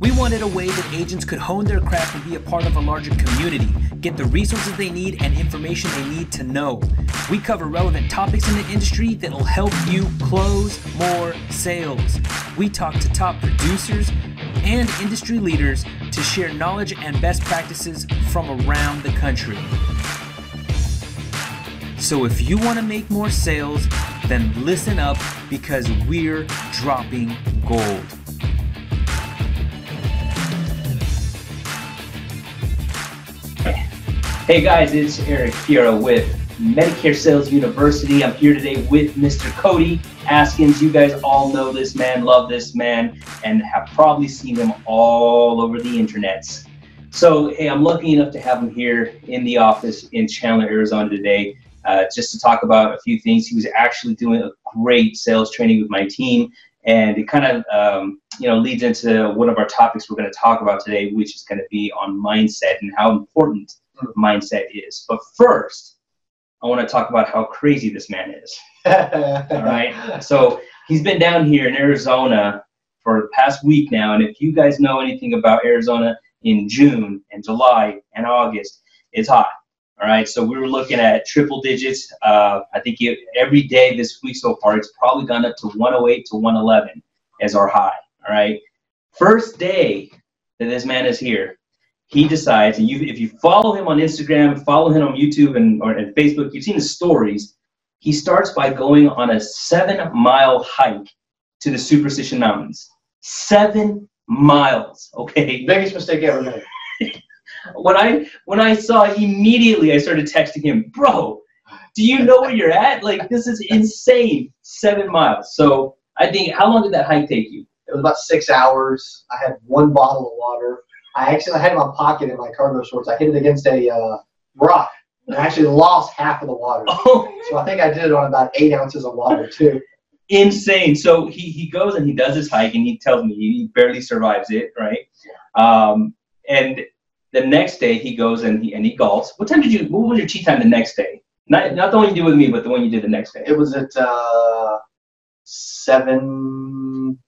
We wanted a way that agents could hone their craft and be a part of a larger community, get the resources they need and information they need to know. We cover relevant topics in the industry that will help you close more sales. We talk to top producers and industry leaders to share knowledge and best practices from around the country. So if you want to make more sales, then listen up because we're dropping gold. Hey guys, it's Eric Fierro with Medicare Sales University. I'm here today with Mr. Cody Askins. You guys all know this man, love this man, and have probably seen him all over the internets. So, hey, I'm lucky enough to have him here in the office in Chandler, Arizona today, uh, just to talk about a few things. He was actually doing a great sales training with my team, and it kind of um, you know leads into one of our topics we're going to talk about today, which is going to be on mindset and how important mindset is. But first, I want to talk about how crazy this man is. All right. So he's been down here in Arizona for the past week now. And if you guys know anything about Arizona in June and July and August, it's hot. All right. So we were looking at triple digits. Uh, I think it, every day this week so far, it's probably gone up to 108 to 111 as our high. All right. First day that this man is here, he decides, and you, if you follow him on Instagram, follow him on YouTube and or and Facebook, you've seen the stories. He starts by going on a seven-mile hike to the Superstition Mountains. Seven miles. Okay. Biggest mistake ever made. when I when I saw it, immediately, I started texting him, bro. Do you know where you're at? Like this is insane. Seven miles. So I think, how long did that hike take you? It was about six hours. I had one bottle of water. I actually had in my pocket in my cargo shorts. I hit it against a uh, rock and I actually lost half of the water. Oh, So I think I did it on about eight ounces of water too. insane. So he, he goes and he does his hike and he tells me he barely survives it, right? Um, and the next day he goes and he and he golfs. What time did you? What was your tee time the next day? Not not the one you did with me, but the one you did the next day. It was at uh, seven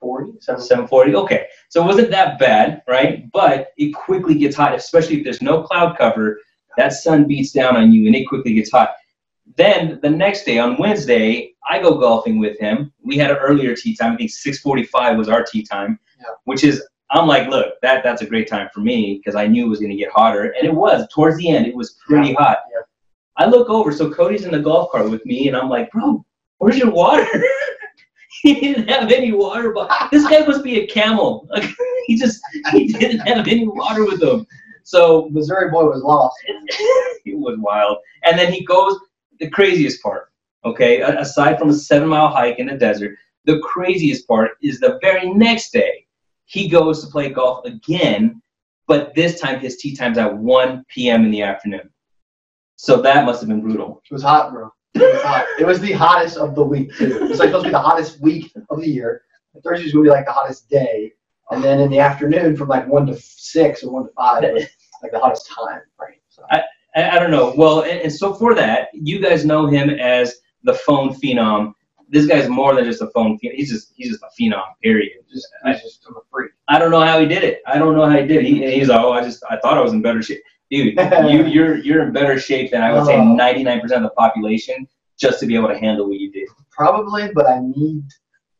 forty. Seven. Seven forty. Okay, so it wasn't that bad, right? But it quickly gets hot, especially if there's no cloud cover. That sun beats down on you, and it quickly gets hot. Then the next day, on Wednesday, I go golfing with him. We had an earlier tee time. I think 6:45 was our tee time, Yeah. which is I'm like, look, that that's a great time for me because I knew it was going to get hotter, and it was. Towards the end, it was pretty hot. Yeah. I look over, so Cody's in the golf cart with me, and I'm like, bro, where's your water? he didn't have any water, but this guy must be a camel. Like, he just he didn't have any water with him. So Missouri boy was lost. it was wild. And then he goes, the craziest part, okay, aside from a seven mile hike in the desert, the craziest part is the very next day, he goes to play golf again, but this time his tee time's at 1 p.m. in the afternoon. So that must have been brutal. It was hot, bro. It was. It was the hottest of the week too. It's like supposed to be the hottest week of the year. Thursday's gonna be like the hottest day, and then in the afternoon from like one to six or one to five was like the hottest time. Right. So. I, I don't know. Well, and, and so for that, you guys know him as the phone phenom. This guy's more than just a phone phenom. He's just he's just a phenom. Period. Just, I- he's just I'm a freak. I don't know how he did it. I don't know how he did it. He, he's like, oh, I just I thought I was in better shape, dude. you you're you're in better shape than I would say Oh. 99% of the population just to be able to handle what you did. Probably, but I need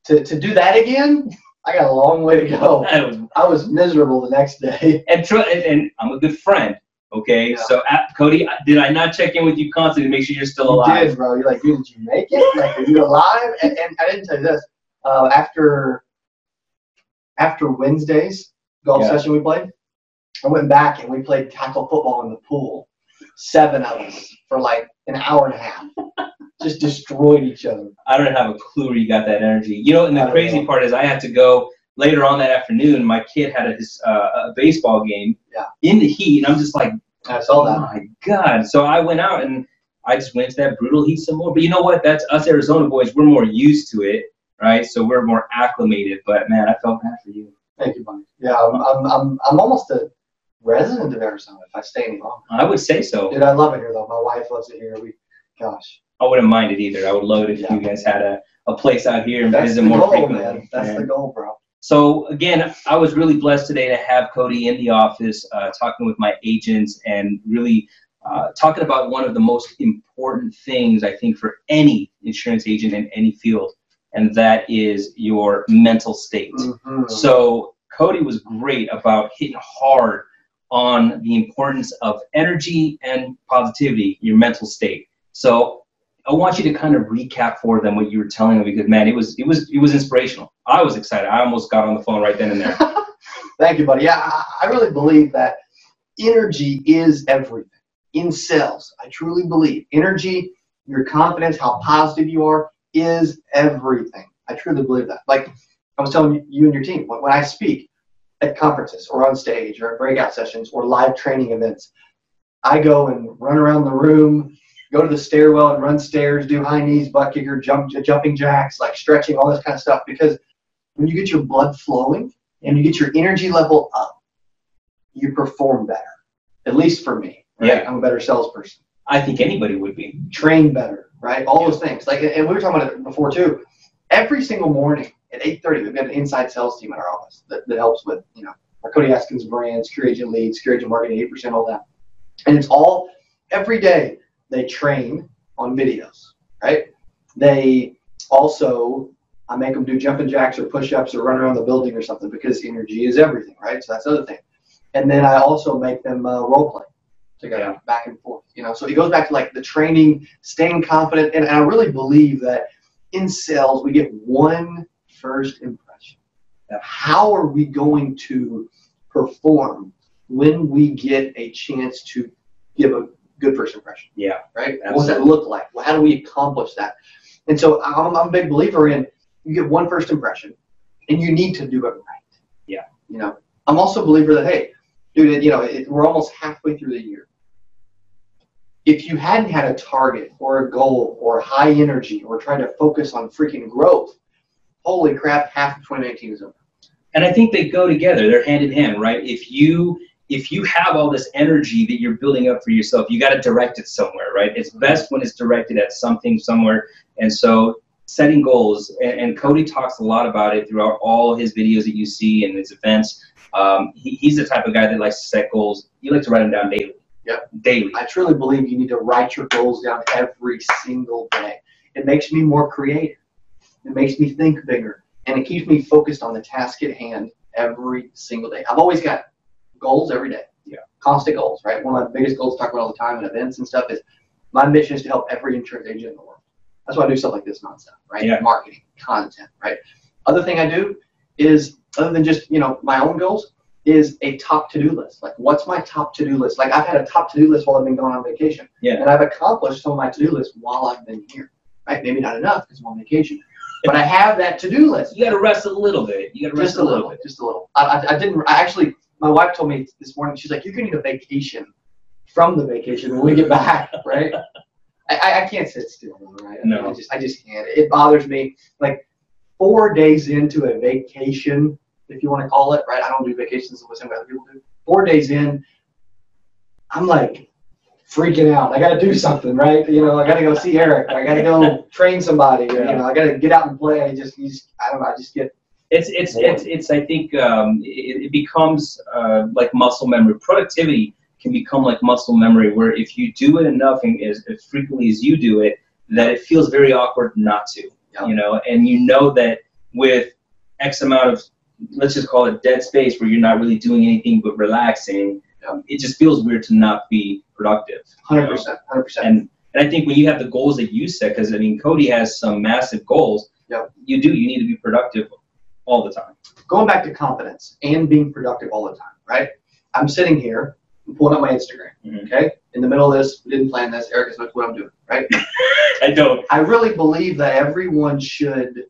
to, to do that again. I got a long way to go. That was- I was miserable the next day. and, tr- and and I'm a good friend. Okay, Yeah. so uh, Cody, did I not check in with you constantly to make sure you're still You alive? did, bro. You're like, dude, did you make it? Like, are you alive? And, and I didn't tell you this. Uh, after after Wednesday's golf Yeah. session we played, I went back and we played tackle football in the pool. Seven of us for like an hour and a half. Just destroyed each other. I don't have a clue where you got that energy. You know, and the crazy know. part is I had to go later on that afternoon. My kid had a, his, uh, a baseball game Yeah. in the heat, and I'm just like, I saw oh that. my god! So I went out and I just went to that brutal heat some more. But you know what? That's us Arizona boys. We're more used to it, right? So we're more acclimated. But man, I felt bad for you. Thank you, buddy. Yeah, I'm, I'm, I'm, I'm almost a resident of Arizona if I stay any longer. I would say so. Dude, I love it here though. My wife loves it here. We, gosh, I wouldn't mind it either. I would love it if you guys had a, a place out here and that's visit the more goal, frequently. man. That's the goal, bro. So again, I was really blessed today to have Cody in the office, uh, talking with my agents and really uh, talking about one of the most important things I think for any insurance agent in any field, and that is your mental state. Mhm. So Cody was great about hitting hard on the importance of energy and positivity, your mental state. So I want you to kind of recap for them what you were telling them because man, it was it was it was inspirational. I was excited. I almost got on the phone right then and there. Thank you, buddy. Yeah, I, I really believe that energy is everything in sales. I truly believe energy, your confidence, how positive you are, is everything. I truly believe that. Like I was telling you and your team, when when I speak at conferences or on stage or at breakout sessions or live training events, I go and run around the room, go to the stairwell and run stairs, do high knees, butt kicker, jump, jumping jacks, like stretching, all this kind of stuff. Because when you get your blood flowing and you get your energy level up, you perform better. At least for me. Right? Yeah. I'm a better salesperson. I think anybody would be. Train better, right? All those things. Like, and we were talking about it before too. Every single morning at 8:30, we've got an inside sales team in our office that, that helps with, you know, our Cody Askins brands, Secure Agent leads, Secure Agent marketing, 8%, all that. And it's all every day they train on videos, right? They also I make them do jumping jacks or push-ups or run around the building or something because energy is everything, right? So that's the other thing. And then I also make them uh, role play together, Yeah. back and forth. You know, so it goes back to like the training, staying confident, and I really believe that in sales we get one first impression. Yeah. How are we going to perform when we get a chance to give a good first impression? Yeah. right? What does that look like? Well, how do we accomplish that? And so I'm, I'm a big believer in you get one first impression, and you need to do it right. Yeah. You know, I'm also a believer that hey, dude, you know, it, we're almost halfway through the year. If you hadn't had a target or a goal or high energy or trying to focus on freaking growth, holy crap, half of 2019 is over. and I think they go together. They're hand in hand, right? If you if you have all this energy that you're building up for yourself, you got to direct it somewhere, right? It's best when it's directed at something somewhere. And so setting goals, and, and Cody talks a lot about it throughout all his videos that you see and his events. Um, he, he's the type of guy that likes to set goals. You like to write them down daily. Yep. Daily. I truly believe you need to write your goals down every single day. It makes me more creative. It makes me think bigger. And it keeps me focused on the task at hand every single day. I've always got goals every day. Yeah. Constant goals, right? One of my biggest goals to talk about all the time in events and stuff is my mission is to help every insurance agent in the world. That's why I do stuff like this nonstop, right? Yeah. Marketing, content, right? Other thing I do is other than just, you know, my own goals, is a top to-do list. Like, what's my top to-do list? Like, I've had a top to-do list while I've been gone on vacation, Yeah. and I've accomplished some of my to-do list while I've been here. Right? Maybe not enough because I'm on vacation, but I have that to-do list. You got to rest a little bit. You got to rest Just a little bit, just a little. I, I, I didn't. I actually, my wife told me this morning. She's like, "You're gonna need a vacation from the vacation when we get back, right?" I, I, can't sit still, right? No. I just, I just can't. It bothers me. Like four days into a vacation, if you want to call it, right? I don't do vacations the same way other people do. Four days in, I'm like freaking out. I got to do something, right? You know, I got to go see Eric. I got to go train somebody. or, You know, I got to get out and play. I just, you just, I don't know. I just get It's it's it's it's. I think um, it, it becomes uh, like muscle memory. Productivity can become like muscle memory, where if you do it enough and as, as frequently as you do it, that it feels very awkward not to. Yeah. You know, and you know that with X amount of let's just call it dead space, where you're not really doing anything but relaxing, um, it just feels weird to not be productive. Hundred percent, hundred percent. And and I think when you have the goals that you set, because I mean Cody has some massive goals. Yep. You do. You need to be productive all the time. Going back to confidence and being productive all the time, right? I'm sitting here, I'm pulling up my Instagram, Mhm. okay? In the middle of this, we didn't plan this. Eric is that's what I'm doing, right? I don't. I really believe that everyone should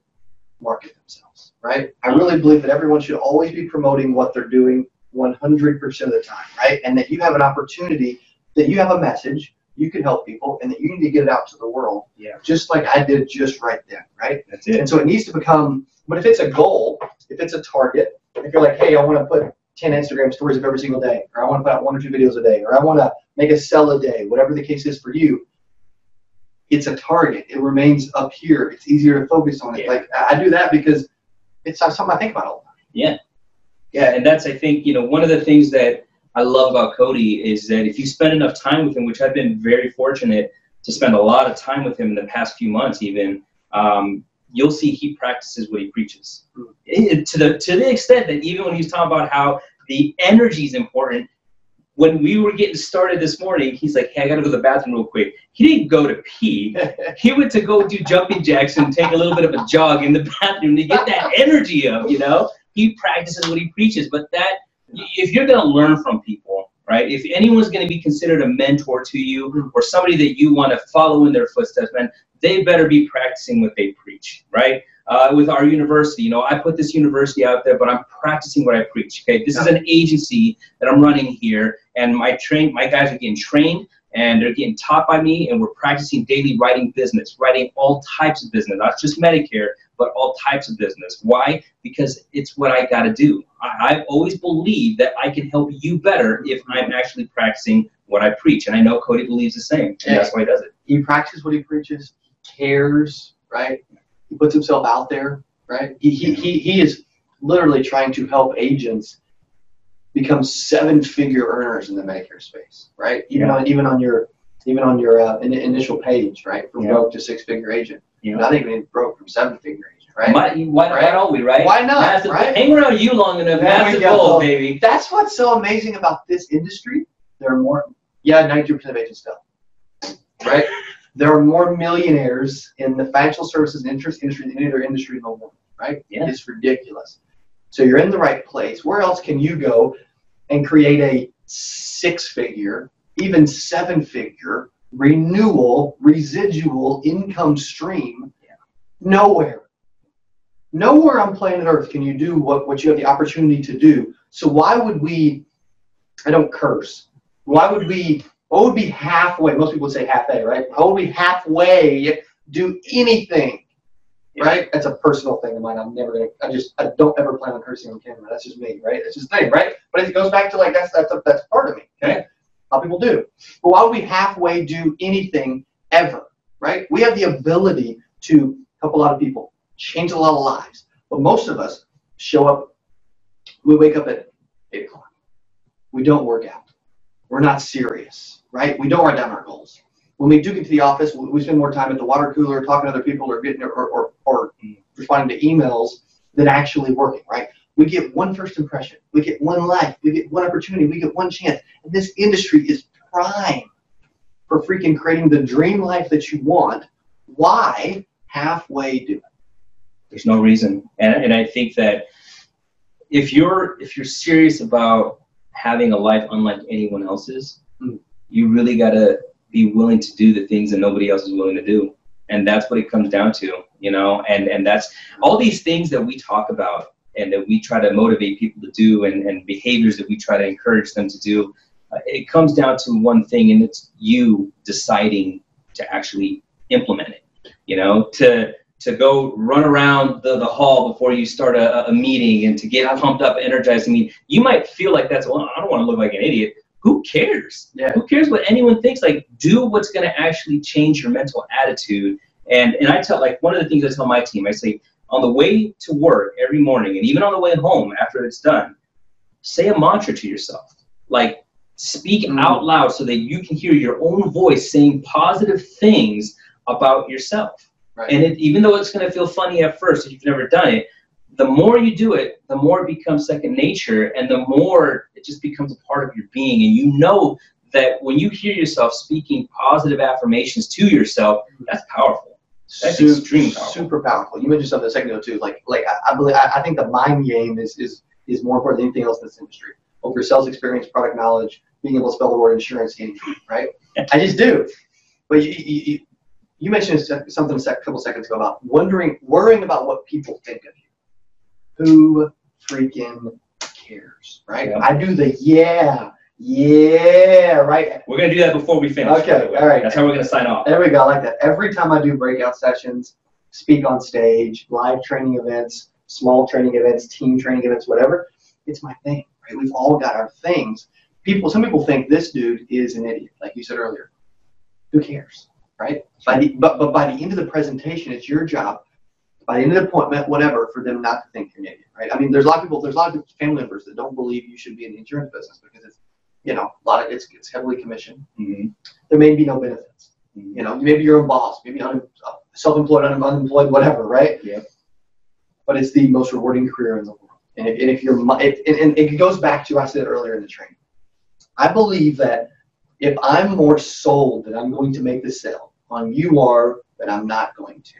market themselves, right? I really believe that everyone should always be promoting what they're doing 100% of the time, right? And that you have an opportunity, that you have a message, you can help people, and that you need to get it out to the world, Yeah. just like I did just right then, right? That's it. And so it needs to become, but if it's a goal, if it's a target, if you're like, hey, I want to put 10 Instagram stories of every single day, or I want to put out one or two videos a day, or I want to make a sell a day, whatever the case is for you, it's a target. It remains up here. It's easier to focus on it. Yeah. Like I I do that because it's something I think about all the time. Yeah, and that's I think you know one of the things that I love about Cody is that if you spend enough time with him, which I've been very fortunate to spend a lot of time with him in the past few months, even um, you'll see he practices what he preaches It- to the to the extent that even when he's talking about how the energy is important. When we were getting started this morning, he's like, "Hey, I gotta go to the bathroom real quick." He didn't go to pee. He went to go do jumping jacks and take a little bit of a jog in the bathroom to get that energy up. You know, he practices what he preaches. But that, if you're gonna learn from people, right? If anyone's gonna be considered a mentor to you or somebody that you want to follow in their footsteps, man, they better be practicing what they preach, right? Uh, with our university, you know, I put this university out there, but I'm practicing what I preach. Okay, this is an agency that I'm running here, and my train, my guys are getting trained and they're getting taught by me, and we're practicing daily writing business, writing all types of business, not just Medicare, but all types of business. Why? Because it's what I got to do. I, I've always believed that I can help you better if I'm actually practicing what I preach, and I know Cody believes the same, and that's why he does it. he practices what he preaches, he cares, right? He puts himself out there, right? He, he, he, he is literally trying to help agents become seven figure earners in the Medicare space, right? Even Yeah. on even on your even on your uh, in, initial page, right? From Yeah. broke to six figure agent. Yeah. Not even broke from seven figure agent, right? Why, why, why don't we, right? Why not, Massive- right? Hang around you long enough, There massive go. goal, baby. That's what's so amazing about this industry. There are more, yeah, 92% of agents still, right? There are more millionaires in the financial services interest industry than any other industry in the world, right? Yeah. It's ridiculous. So you're in the right place. Where else can you go and create a six figure, even seven figure renewal, residual income stream? Nowhere. Nowhere on planet Earth can you do what, what you have the opportunity to do. So why would we, I don't curse, why would we, what would be halfway, most people would say half A, right? How would we halfway do anything? Right? That's a personal thing of mine. I'm never gonna, I just, I don't ever plan on cursing on camera. That's just me, right? That's just the thing, right? But it goes back to like, that's, that's, a, that's part of me, okay? Of people do. But why would we halfway do anything ever, right? We have the ability to help a lot of people, change a lot of lives. But most of us show up, we wake up at 8 o'clock. We don't work out. We're not serious, right? We don't write down our goals. When we do get to the office, we we spend more time at the water cooler talking to other people or getting or, or, or responding to emails than actually working, right? We get one first impression. We get one life. We get one opportunity. We get one chance. And this industry is prime for freaking creating the dream life that you want. Why halfway do it? There's no reason, and and I think that if you're if you're serious about having a life unlike anyone else's, Mm. you really gotta be willing to do the things that nobody else is willing to do, and that's what it comes down to, you know. And and that's all these things that we talk about and that we try to motivate people to do, and and behaviors that we try to encourage them to do. Uh, it comes down to one thing, and it's you deciding to actually implement it. You know, to to go run around the, the hall before you start a, a meeting and to get pumped up, energized. I mean, you might feel like that's, well, I don't want to look like an idiot. Who cares? Yeah. Who cares what anyone thinks? Like, do what's going to actually change your mental attitude. And and I tell, like, one of the things I tell my team, I say, on the way to work every morning, and even on the way home after it's done, say a mantra to yourself. Like, speak Mm. out loud so that you can hear your own voice saying positive things about yourself. Right. And it, even though it's going to feel funny at first if you've never done it, the more you do it, the more it becomes second nature, and the more it just becomes a part of your being. And you know that when you hear yourself speaking positive affirmations to yourself, that's powerful. That's Su- extremely powerful. Super powerful. You mentioned something a second ago too. Like, like I, I believe, I, I think the mind game is is is more important than anything else in this industry. Over sales experience, product knowledge, being able to spell the word insurance, in, right? I just do. But you, you, you, mentioned something a couple seconds ago about wondering, worrying about what people think of you. Who freaking cares, right? Yeah. I do the yeah, yeah, right. We're going to do that before we finish. Okay, by the way. all right. That's how we're going to sign off. There we go. I like that. Every time I do breakout sessions, speak on stage, live training events, small training events, team training events, whatever, it's my thing. Right? We've all got our things. People, some people think this dude is an idiot, like you said earlier. Who cares, right? By the, but but by the end of the presentation, it's your job by the end of the appointment, whatever, for them not to think you're an idiot, right? I mean, there's a lot of people, there's a lot of family members that don't believe you should be in the insurance business because it's, you know, a lot of it's it's heavily commissioned. Mhm. There may be no benefits. You know, maybe you're a boss, maybe un, self-employed, un, unemployed, whatever, right? Yep. But it's the most rewarding career in the world. And if, and if you're, if, and, and it goes back to I said earlier in the training. I believe that if I'm more sold that I'm going to make the sale on you are that I'm not going to,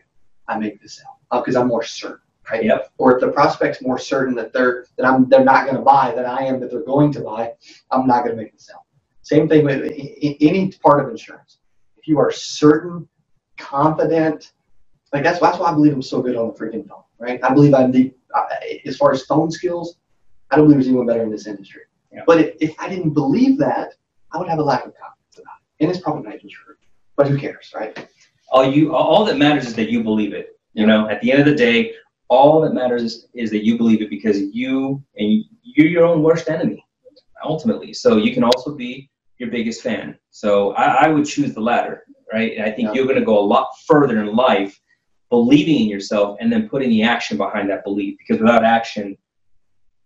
I make the sale because I'm more certain, right? Yep. Or if the prospect's more certain that they're that I'm they're not going to buy than I am that they're going to buy, I'm not going to make the sale. Same thing with any part of insurance. If you are certain, confident, like that's that's why I believe I'm so good on the freaking phone, right? I believe I'm the uh, as far as phone skills, I don't believe there's anyone better in this industry. Yeah. But if, if I didn't believe that, I would have a lack of confidence about it, and it's probably not even true. But who cares, right? All you all that matters is that you believe it you know at the end of the day all that matters is, is that you believe it because you and you're your own worst enemy ultimately so you can also be your biggest fan so i, I would choose the latter right and i think Yeah. you're going to go a lot further in life believing in yourself and then putting the action behind that belief because without action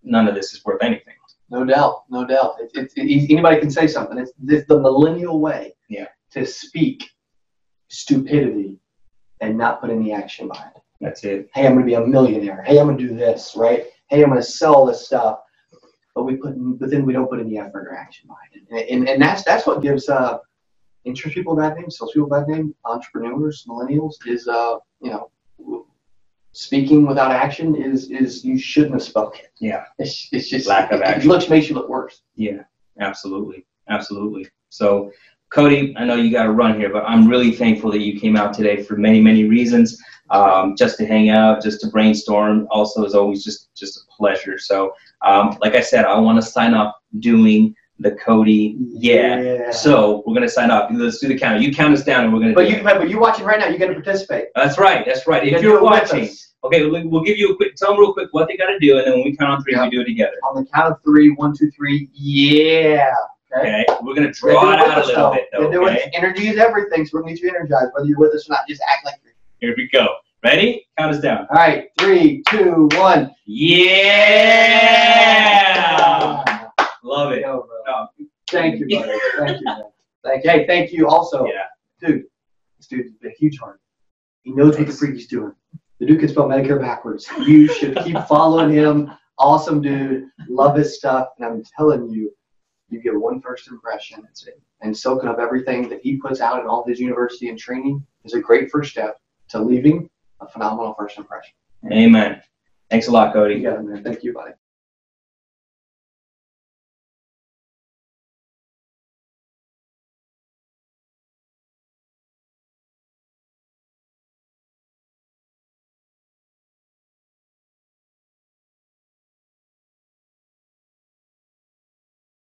none of this is worth anything No doubt, no doubt. It's it's it, anybody can say something. It's, it's the millennial way. Yeah. To speak stupidity and not put any action behind it. that's it Hey, I'm going to be a millionaire. Hey, I'm going to do this, right? Hey, I'm going to sell this stuff. But we put, but then we don't put any effort or action behind it, and, and, and that's that's what gives uh, insurance people bad name, sales people bad name, entrepreneurs, millennials is uh, you know, speaking without action is is you shouldn't have spoken. Yeah. It's, it's just Lack of it, action. It looks makes you look worse. Yeah, absolutely, absolutely. So, Cody, I know you got to run here, but I'm really thankful that you came out today for many, many reasons. Um, just to hang out, just to brainstorm. Also, is always just just a pleasure. So, um, like I said, I want to sign up doing the Cody. Yeah. Yeah. So we're gonna sign up. Let's do the count. You count us down, and we're gonna. But do you it. remember, you're watching right now. You're gonna participate. That's right. That's right. You If you're watching, okay, we'll, we'll give you a quick. Tell them real quick what they got to do, and then when we count on three, Yeah. we do it together. on the count of three, one, two, three. Yeah. Okay. Okay. We're gonna draw it out a little bit, though. gotta do it. Okay. Energy is everything, so we're gonna get you energized, whether you're with us or not. Just act like you're. Here we go. Ready? Count us down. All right, three, two, one. Yeah! Love it. Yo, bro. Oh, Thank you, buddy. Thank you. Man. Thank you. Hey, thank you also. yeah. Dude, this dude's a huge heart. He knows what the freak he's doing. The dude can spell Medicare backwards. You should keep following him. Awesome dude. Love his stuff. And I'm telling you, you get one first impression. That's it. And soaking up everything that he puts out in all his university and training is a great first step to leaving a phenomenal first impression. Amen. Thanks a lot, Cody. it, man. Thank you, buddy.